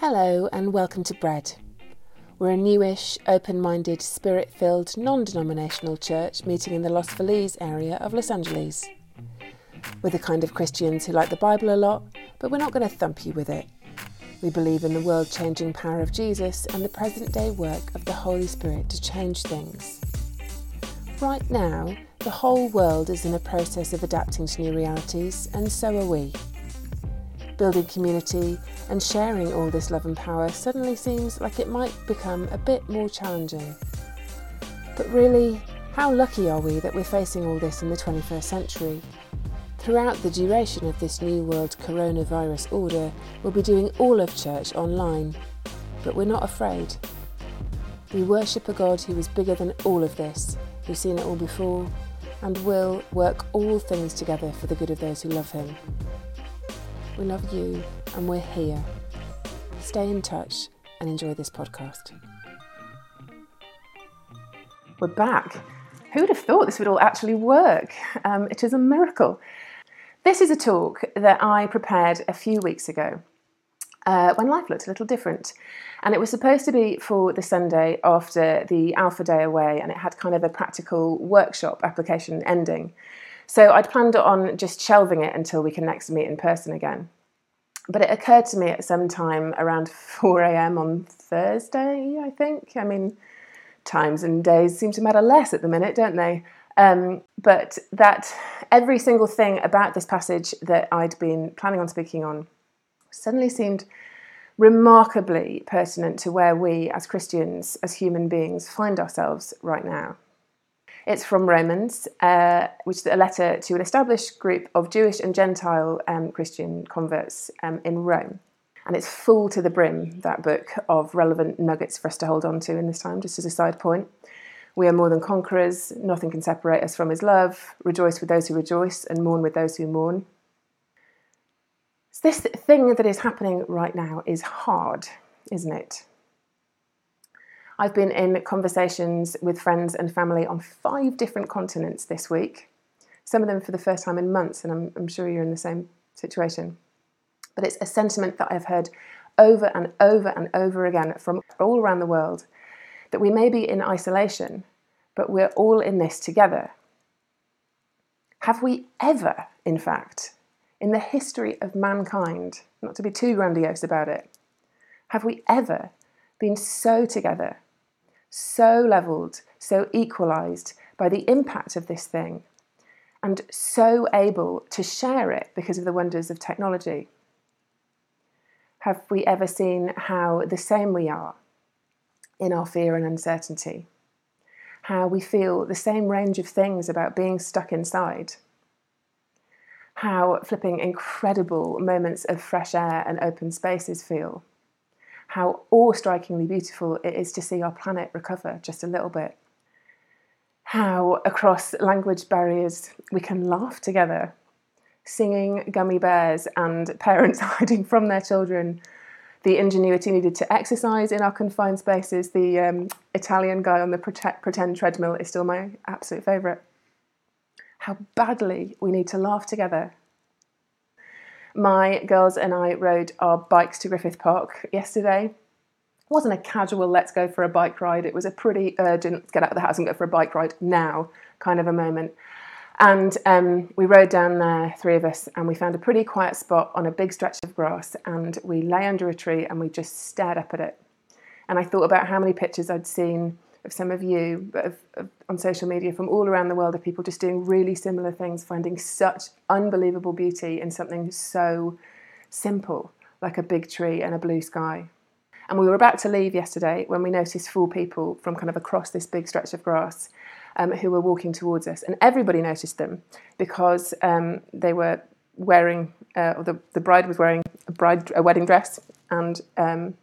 Hello, and welcome to Bread. We're a newish, open minded, spirit filled, non denominational church meeting in the Los Feliz area of Los Angeles. We're the kind of Christians who like the Bible a lot, but we're not going to thump you with it. We believe in the world changing power of Jesus and the present day work of the Holy Spirit to change things. Right now, the whole world is in a process of adapting to new realities, and so are we. Building community and sharing all this love and power suddenly seems like it might become a bit more challenging. But really, how lucky are we that we're facing all this in the 21st century? Throughout the duration of this New World coronavirus order, we'll be doing all of church online. But we're not afraid. We worship a God who is bigger than all of this, who's seen it all before, and will work all things together for the good of those who love him. We love you, and we're here. Stay in touch and enjoy this podcast. We're back. Who would have thought this would all actually work? Um, it is a miracle. This is a talk that I prepared a few weeks ago uh, when life looked a little different. And it was supposed to be for the Sunday after the Alpha Day away, and it had kind of a practical workshop application ending. So I'd planned on just shelving it until we can next meet in person again. But it occurred to me at some time around 4 a.m. on Thursday, I think. I mean, times and days seem to matter less at the minute, don't they? Um, but that every single thing about this passage that I'd been planning on speaking on suddenly seemed remarkably pertinent to where we as Christians, as human beings, find ourselves right now. It's from Romans, uh, which is a letter to an established group of Jewish and Gentile um, Christian converts um, in Rome. And it's full to the brim, that book, of relevant nuggets for us to hold on to in this time, just as a side point. We are more than conquerors. Nothing can separate us from his love. Rejoice with those who rejoice and mourn with those who mourn. So this thing that is happening right now is hard, isn't it? I've been in conversations with friends and family on five different continents this week, some of them for the first time in months, and I'm, I'm sure you're in the same situation. But it's a sentiment that I've heard over and over and over again from all around the world that we may be in isolation, but we're all in this together. Have we ever, in fact, in the history of mankind, not to be too grandiose about it, have we ever been so together, so levelled, so equalised by the impact of this thing, and so able to share it because of the wonders of technology? Have we ever seen how the same we are in our fear and uncertainty? How we feel the same range of things about being stuck inside? How flipping incredible moments of fresh air and open spaces feel? How awe strikingly beautiful it is to see our planet recover just a little bit? How across language barriers we can laugh together singing gummy bears and parents hiding from their children, the ingenuity needed to exercise in our confined spaces. The um, Italian guy on the pretend treadmill is still my absolute favourite. How badly we need to laugh together. My girls and I rode our bikes to Griffith Park yesterday. It wasn't a casual let's go for a bike ride, it was a pretty urgent get out of the house and go for a bike ride now kind of a moment. And um, we rode down there, three of us, and we found a pretty quiet spot on a big stretch of grass. And we lay under a tree and we just stared up at it. And I thought about how many pictures I'd seen of some of you of, of, on social media from all around the world of people just doing really similar things, finding such unbelievable beauty in something so simple, like a big tree and a blue sky. And we were about to leave yesterday when we noticed four people from kind of across this big stretch of grass um, who were walking towards us. And everybody noticed them because um, they were wearing, uh, or the, the bride was wearing a, bride, a wedding dress, and um,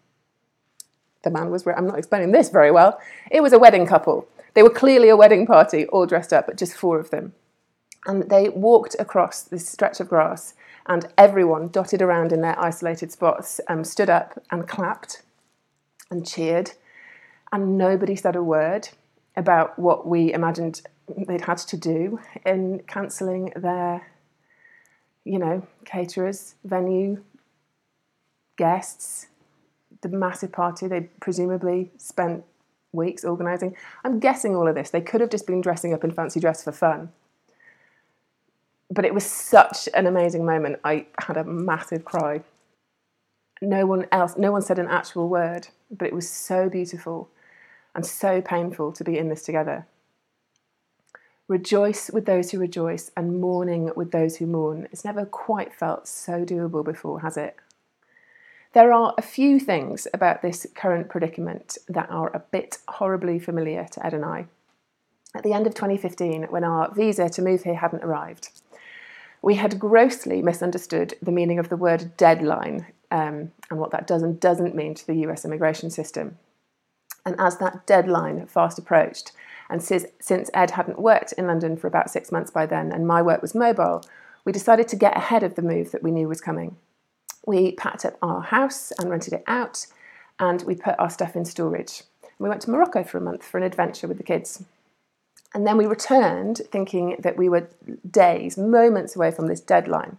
the man was wearing, I'm not explaining this very well, it was a wedding couple. They were clearly a wedding party, all dressed up, but just four of them. And they walked across this stretch of grass, and everyone dotted around in their isolated spots um, stood up and clapped and cheered, and nobody said a word about what we imagined they'd had to do in cancelling their, you know, caterers, venue, guests, the massive party they presumably spent weeks organising. I'm guessing all of this. They could have just been dressing up in fancy dress for fun. But it was such an amazing moment. I had a massive cry. No one else, no one said an actual word, but it was so beautiful and so painful to be in this together. Rejoice with those who rejoice and mourning with those who mourn. It's never quite felt so doable before, has it? There are a few things about this current predicament that are a bit horribly familiar to Ed and I. At the end of 2015, when our visa to move here hadn't arrived, we had grossly misunderstood the meaning of the word deadline um, and what that does and doesn't mean to the US immigration system. And as that deadline fast approached, and since, since Ed hadn't worked in London for about six months by then, and my work was mobile, we decided to get ahead of the move that we knew was coming. We packed up our house and rented it out, and we put our stuff in storage. We went to Morocco for a month for an adventure with the kids. And then we returned thinking that we were days, moments away from this deadline.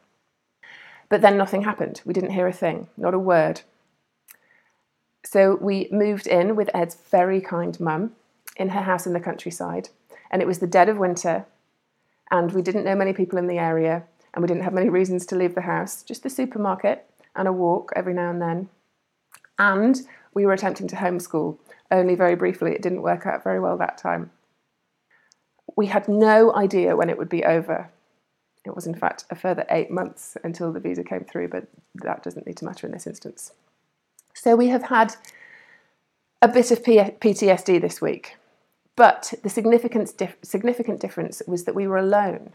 But then nothing happened. We didn't hear a thing, not a word. So we moved in with Ed's very kind mum in her house in the countryside. And it was the dead of winter, and we didn't know many people in the area, and we didn't have many reasons to leave the house, just the supermarket and a walk every now and then. And we were attempting to homeschool, only very briefly. It didn't work out very well that time. We had no idea when it would be over. It was, in fact, a further eight months until the visa came through, but that doesn't need to matter in this instance. So we have had a bit of PTSD this week. But the significant, dif- significant difference was that we were alone.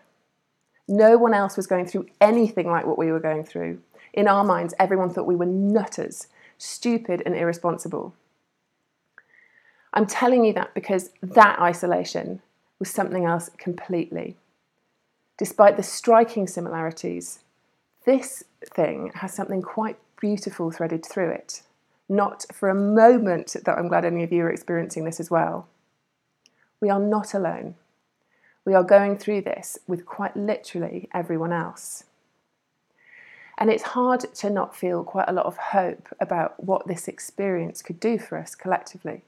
No one else was going through anything like what we were going through. In our minds, everyone thought we were nutters, stupid, and irresponsible. I'm telling you that because that isolation was something else completely. Despite the striking similarities, this thing has something quite beautiful threaded through it. Not for a moment that I'm glad any of you are experiencing this as well. We are not alone. We are going through this with quite literally everyone else. And it's hard to not feel quite a lot of hope about what this experience could do for us collectively.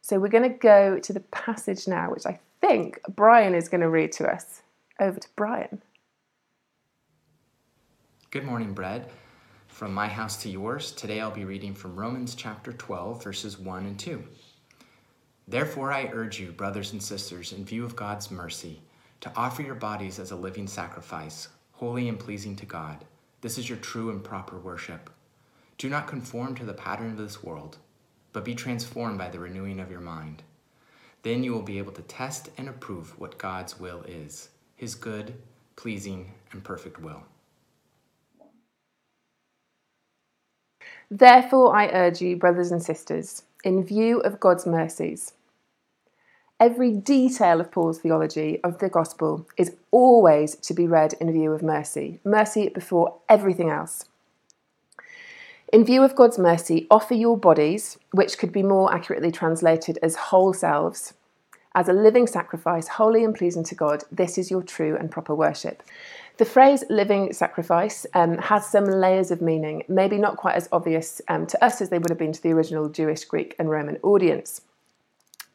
So we're going to go to the passage now, which I think Brian is going to read to us. Over to Brian. Good morning, Bread. From my house to yours, today I'll be reading from Romans chapter 12, verses 1 and 2. Therefore, I urge you, brothers and sisters, in view of God's mercy, to offer your bodies as a living sacrifice, holy and pleasing to God. This is your true and proper worship. Do not conform to the pattern of this world, but be transformed by the renewing of your mind. Then you will be able to test and approve what God's will is, his good, pleasing, and perfect will. Therefore, I urge you, brothers and sisters, in view of God's mercies, Every detail of Paul's theology of the gospel is always to be read in view of mercy, mercy before everything else. In view of God's mercy, offer your bodies, which could be more accurately translated as whole selves, as a living sacrifice, holy and pleasing to God. This is your true and proper worship. The phrase living sacrifice um, has some layers of meaning, maybe not quite as obvious um, to us as they would have been to the original Jewish, Greek, and Roman audience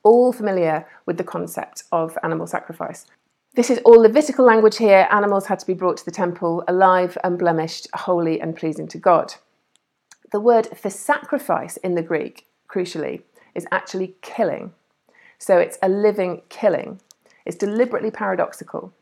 all familiar with the concept of animal sacrifice. This is all Levitical language here. Animals had to be brought to the temple alive, unblemished, holy, and pleasing to God. The word for sacrifice in the Greek, crucially, is actually killing. So it's a living killing. It's deliberately paradoxical.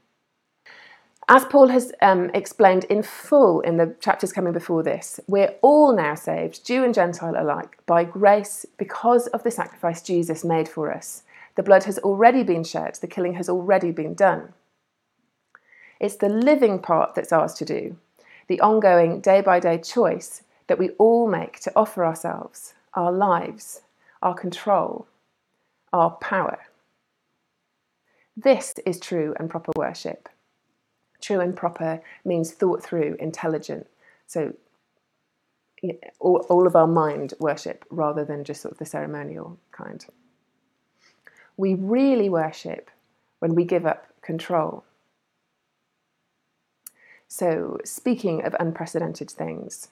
As Paul has um, explained in full in the chapters coming before this, we're all now saved, Jew and Gentile alike, by grace because of the sacrifice Jesus made for us. The blood has already been shed, the killing has already been done. It's the living part that's ours to do, the ongoing day by day choice that we all make to offer ourselves, our lives, our control, our power. This is true and proper worship. True and proper means thought through, intelligent. So all, all of our mind worship rather than just sort of the ceremonial kind. We really worship when we give up control. So, speaking of unprecedented things,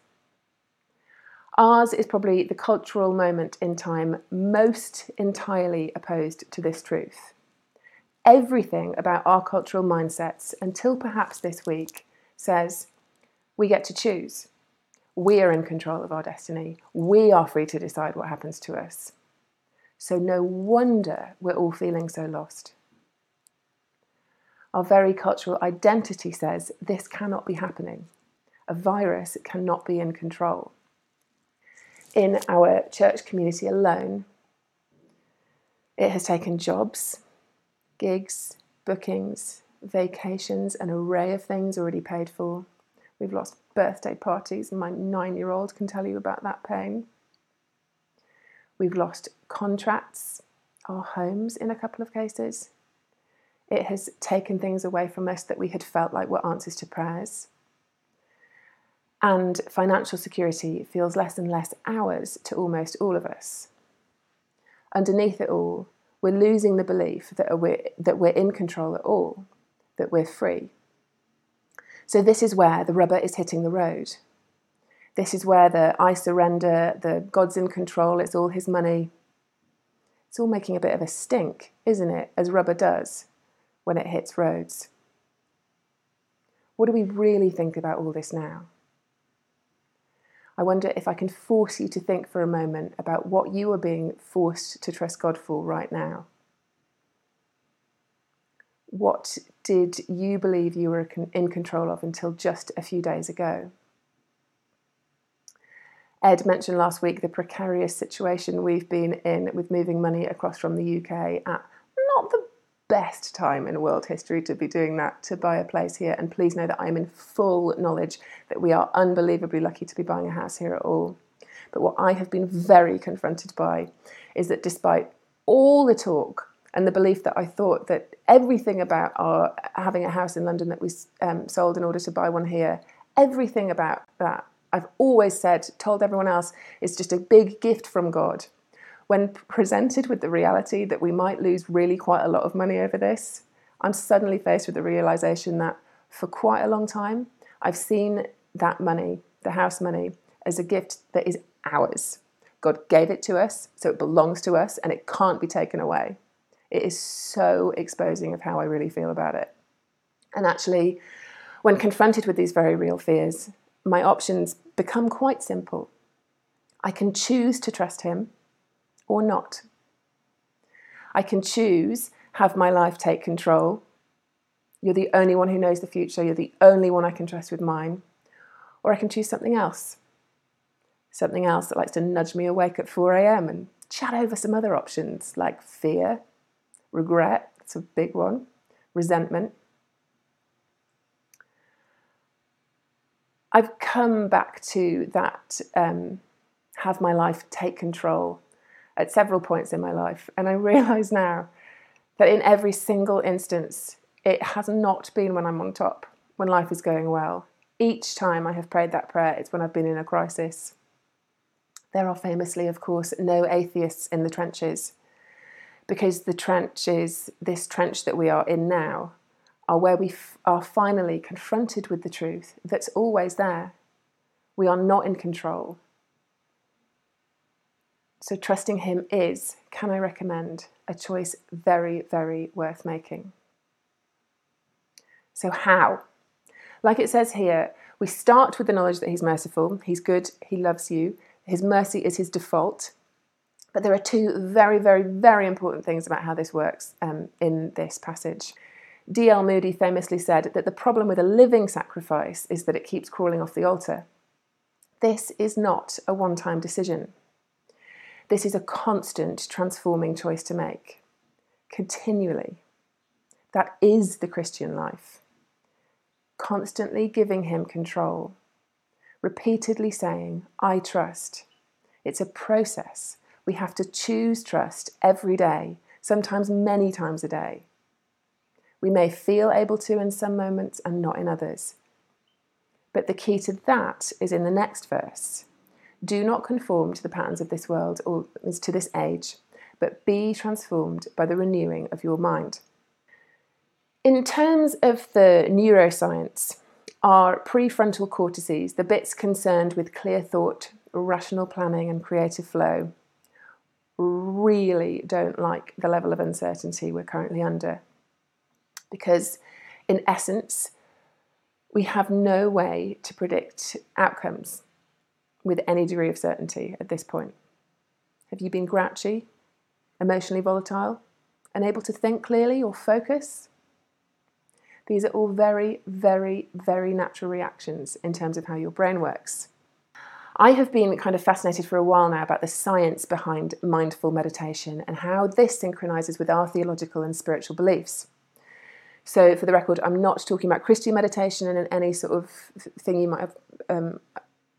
Ours is probably the cultural moment in time most entirely opposed to this truth. Everything about our cultural mindsets, until perhaps this week, says we get to choose. We are in control of our destiny. We are free to decide what happens to us. So, no wonder we're all feeling so lost. Our very cultural identity says this cannot be happening. A virus cannot be in control in our church community alone, it has taken jobs, gigs, bookings, vacations, an array of things already paid for. We've lost birthday parties, my nine year old can tell you about that pain. We've lost contracts, our homes in a couple of cases. It has taken things away from us that we had felt like were answers to prayers. And financial security feels less and less ours to almost all of us. Underneath it all, we're losing the belief that we're, that we're in control at all, that we're free. So, this is where the rubber is hitting the road. This is where the I surrender, the God's in control, it's all his money. It's all making a bit of a stink, isn't it, as rubber does when it hits roads. What do we really think about all this now? I wonder if I can force you to think for a moment about what you are being forced to trust God for right now. What did you believe you were in control of until just a few days ago? Ed mentioned last week the precarious situation we've been in with moving money across from the UK at best time in world history to be doing that, to buy a place here. And please know that I am in full knowledge that we are unbelievably lucky to be buying a house here at all. But what I have been very confronted by is that despite all the talk and the belief that I thought that everything about our having a house in London that we um, sold in order to buy one here, everything about that, I've always said, told everyone else, is just a big gift from God when presented with the reality that we might lose really quite a lot of money over this, I'm suddenly faced with the realization that for quite a long time, I've seen that money, the house money, as a gift that is ours. God gave it to us, so it belongs to us and it can't be taken away. It is so exposing of how I really feel about it. And actually, when confronted with these very real fears, my options become quite simple. I can choose to trust Him or not. I can choose, have my life take control. You're the only one who knows the future. You're the only one I can trust with mine. Or I can choose something else. Something else that likes to nudge me awake at 4 a.m. and chat over some other options like fear, regret, it's a big one, resentment. I've come back to that um, have my life take control at several points in my life. And I realize now that in every single instance, it has not been when I'm on top, when life is going well. Each time I have prayed that prayer, it's when I've been in a crisis. There are famously, of course, no atheists in the trenches because the trenches, this trench that we are in now, are where we f- are finally confronted with the truth that's always there. We are not in control. So, trusting Him is, can I recommend, a choice very, very worth making. So, how? Like it says here, we start with the knowledge that He's merciful, He's good, He loves you, His mercy is His default. But there are two very, very, very important things about how this works um, in this passage. D.L. Moody famously said that the problem with a living sacrifice is that it keeps crawling off the altar. This is not a one time decision. This is a constant transforming choice to make, continually. That is the Christian life. Constantly giving Him control, repeatedly saying, I trust. It's a process. We have to choose trust every day, sometimes many times a day. We may feel able to in some moments and not in others. But the key to that is in the next verse. Do not conform to the patterns of this world or to this age, but be transformed by the renewing of your mind. In terms of the neuroscience, our prefrontal cortices, the bits concerned with clear thought, rational planning, and creative flow, really don't like the level of uncertainty we're currently under. Because, in essence, we have no way to predict outcomes with any degree of certainty at this point. Have you been grouchy, emotionally volatile, unable to think clearly or focus? These are all very, very, very natural reactions in terms of how your brain works. I have been kind of fascinated for a while now about the science behind mindful meditation and how this synchronizes with our theological and spiritual beliefs. So, for the record, I'm not talking about Christian meditation and any sort of thing you might have um,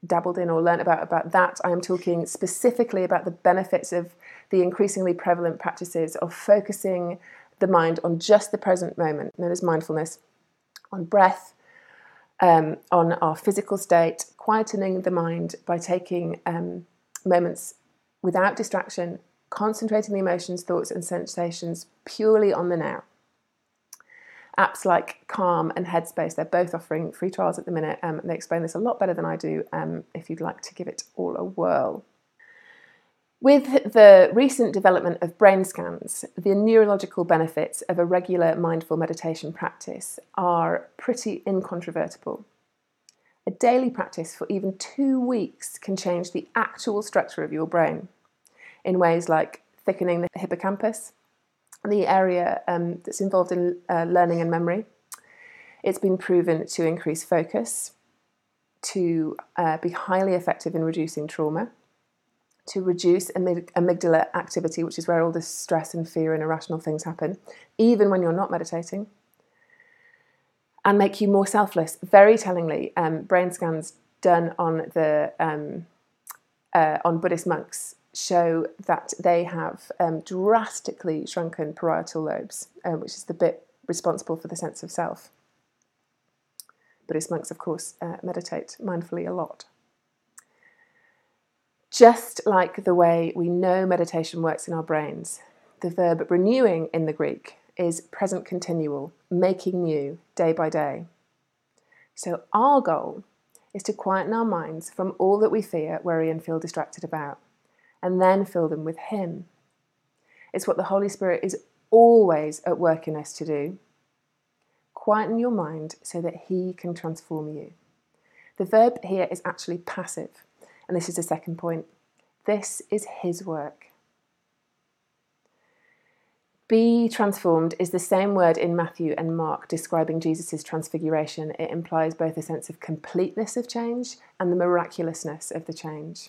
dabbled in or learnt about about that. I am talking specifically about the benefits of the increasingly prevalent practices of focusing the mind on just the present moment, known as mindfulness, on breath, um, on our physical state, quietening the mind by taking um, moments without distraction, concentrating the emotions, thoughts, and sensations purely on the now. Apps like Calm and Headspace, they're both offering free trials at the minute. Um, they explain this a lot better than I do um, if you'd like to give it all a whirl. With the recent development of brain scans, the neurological benefits of a regular mindful meditation practice are pretty incontrovertible. A daily practice for even two weeks can change the actual structure of your brain in ways like thickening the hippocampus, the area um, that's involved in uh, learning and memory. It's been proven to increase focus, to uh, be highly effective in reducing trauma to reduce amygdala activity, which is where all this stress and fear and irrational things happen, even when you're not meditating, and make you more selfless. Very tellingly, um, brain scans done on the um, uh, on Buddhist monks show that they have um, drastically shrunken parietal lobes, uh, which is the bit responsible for the sense of self. Buddhist monks, of course, uh, meditate mindfully a lot. Just like the way we know meditation works in our brains, the verb renewing in the Greek is present continual, making new day by day. So, our goal is to quieten our minds from all that we fear, worry, and feel distracted about, and then fill them with Him. It's what the Holy Spirit is always at work in us to do. Quieten your mind so that He can transform you. The verb here is actually passive. And this is the second point. This is His work. Be transformed is the same word in Matthew and Mark describing Jesus' transfiguration. It implies both a sense of completeness of change and the miraculousness of the change.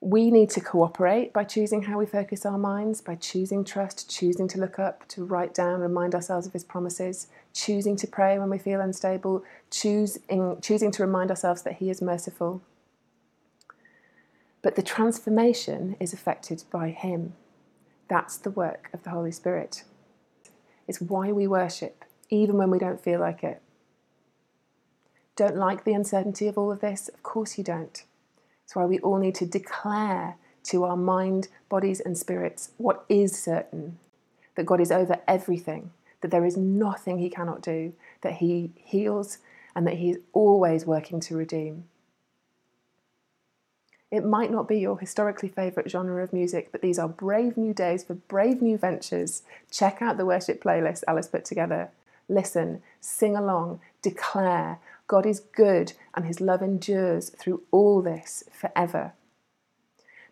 We need to cooperate by choosing how we focus our minds, by choosing trust, choosing to look up, to write down, remind ourselves of His promises, choosing to pray when we feel unstable, choosing, choosing to remind ourselves that He is merciful. But the transformation is affected by Him. That's the work of the Holy Spirit. It's why we worship, even when we don't feel like it. Don't like the uncertainty of all of this? Of course you don't. It's why we all need to declare to our mind, bodies, and spirits what is certain that God is over everything, that there is nothing He cannot do, that He heals, and that He is always working to redeem. It might not be your historically favourite genre of music, but these are brave new days for brave new ventures. Check out the worship playlist Alice put together. Listen, sing along, declare, God is good and his love endures through all this forever.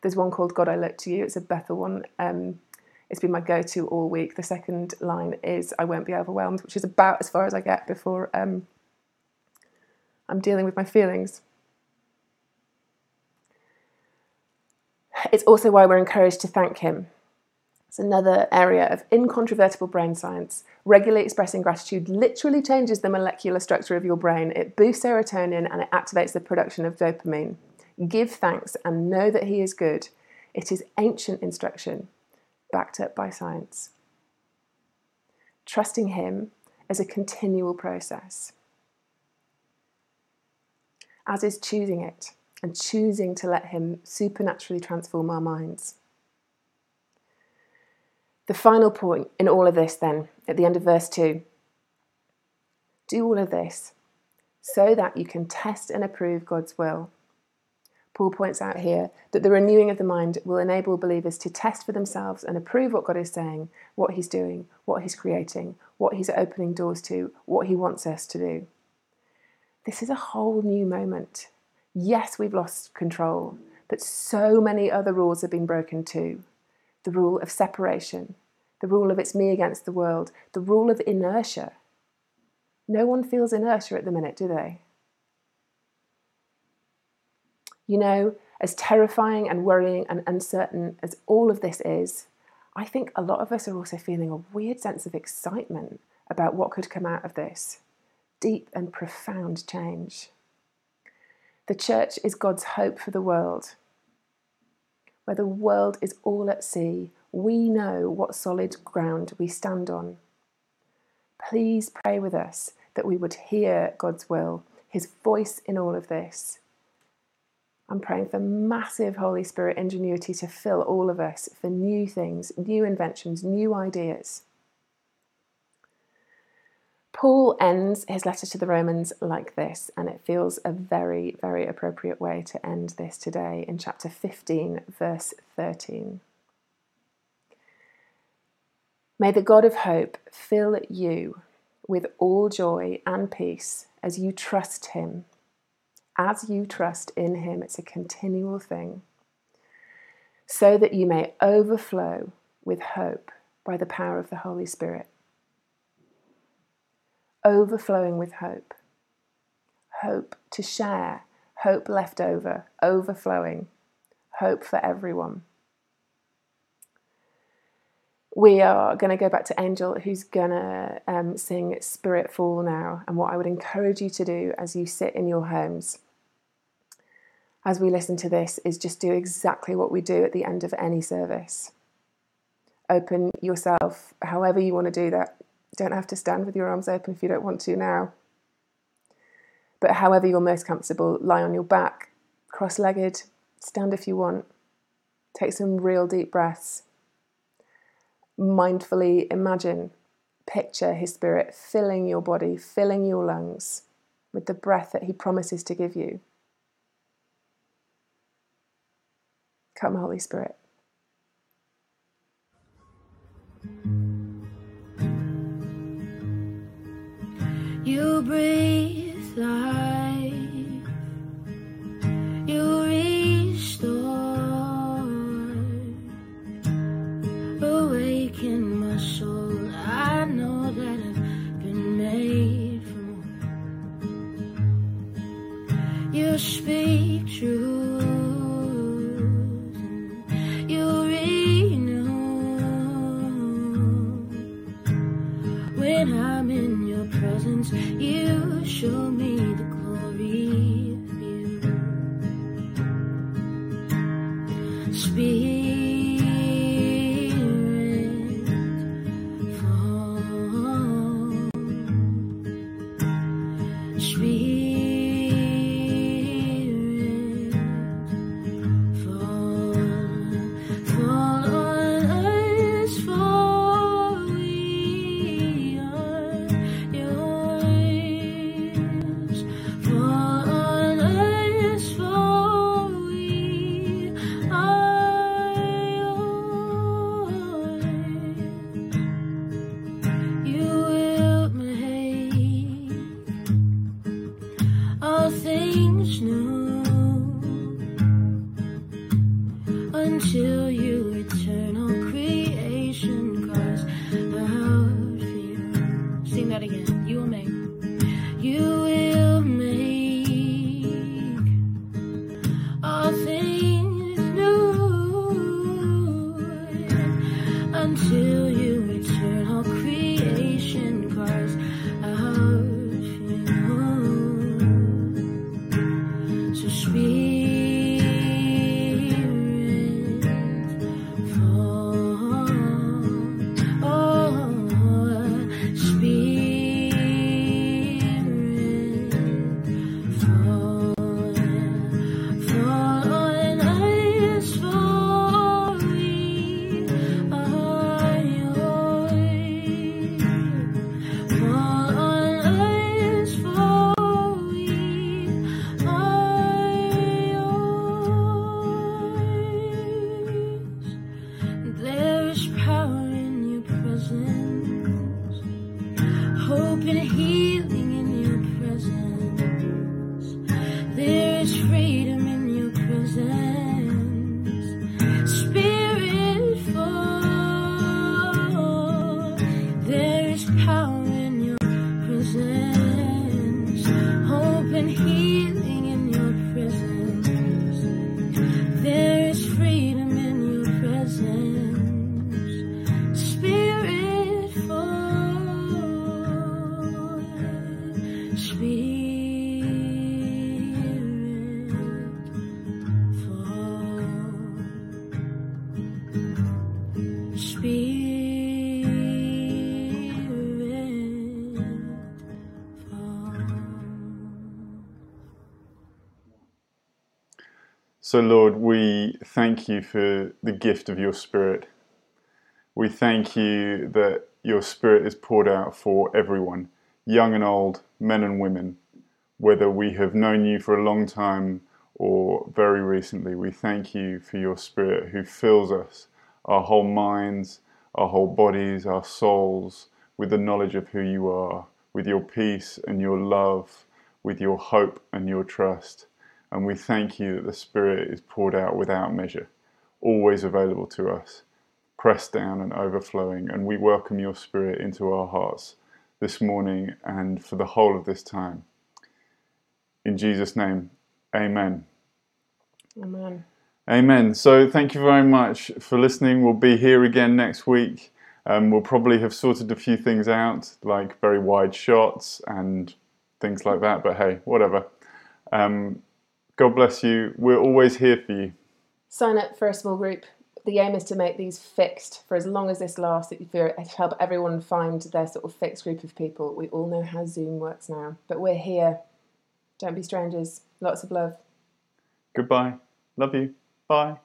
There's one called God I Look to You. It's a Bethel one. Um, it's been my go to all week. The second line is I won't be overwhelmed, which is about as far as I get before um, I'm dealing with my feelings. It's also why we're encouraged to thank him it's another area of incontrovertible brain science. Regularly expressing gratitude literally changes the molecular structure of your brain. It boosts serotonin and it activates the production of dopamine. Give thanks and know that He is good. It is ancient instruction, backed up by science. Trusting Him is a continual process, as is choosing it and choosing to let Him supernaturally transform our minds. The final point in all of this, then, at the end of verse 2 Do all of this so that you can test and approve God's will. Paul points out here that the renewing of the mind will enable believers to test for themselves and approve what God is saying, what He's doing, what He's creating, what He's opening doors to, what He wants us to do. This is a whole new moment. Yes, we've lost control, but so many other rules have been broken too. The rule of separation, the rule of it's me against the world, the rule of inertia. No one feels inertia at the minute, do they? You know, as terrifying and worrying and uncertain as all of this is, I think a lot of us are also feeling a weird sense of excitement about what could come out of this deep and profound change. The church is God's hope for the world. Where the world is all at sea, we know what solid ground we stand on. Please pray with us that we would hear God's will, His voice in all of this, I'm praying for massive Holy Spirit ingenuity to fill all of us for new things, new inventions, new ideas. Paul ends his letter to the Romans like this, and it feels a very, very appropriate way to end this today in chapter 15, verse 13. May the God of hope fill you with all joy and peace as you trust him as you trust in Him, it's a continual thing, so that you may overflow with hope by the power of the Holy Spirit. Overflowing with hope. Hope to share, hope left over, overflowing, hope for everyone. We are going to go back to Angel, who's going to um, sing Spirit Fall now. And what I would encourage you to do as you sit in your homes as we listen to this is just do exactly what we do at the end of any service. Open yourself however you want to do that. You don't have to stand with your arms open if you don't want to now. But however you're most comfortable, lie on your back, cross legged, stand if you want. Take some real deep breaths. Mindfully imagine, picture His Spirit filling your body, filling your lungs with the breath that He promises to give you. Come, Holy Spirit. You breathe life, So, Lord, we thank you for the gift of your Spirit. We thank you that your Spirit is poured out for everyone, young and old, men and women, whether we have known you for a long time or very recently. We thank you for your Spirit who fills us, our whole minds, our whole bodies, our souls, with the knowledge of who you are, with your peace and your love, with your hope and your trust. And we thank you that the Spirit is poured out without measure, always available to us, pressed down and overflowing. And we welcome your Spirit into our hearts this morning and for the whole of this time. In Jesus' name, amen. Amen. Amen. So thank you very much for listening. We'll be here again next week. Um, we'll probably have sorted a few things out, like very wide shots and things like that. But hey, whatever. Um, God bless you. We're always here for you. Sign up for a small group. The aim is to make these fixed for as long as this lasts. You help everyone find their sort of fixed group of people. We all know how Zoom works now, but we're here. Don't be strangers. Lots of love. Goodbye. Love you. Bye.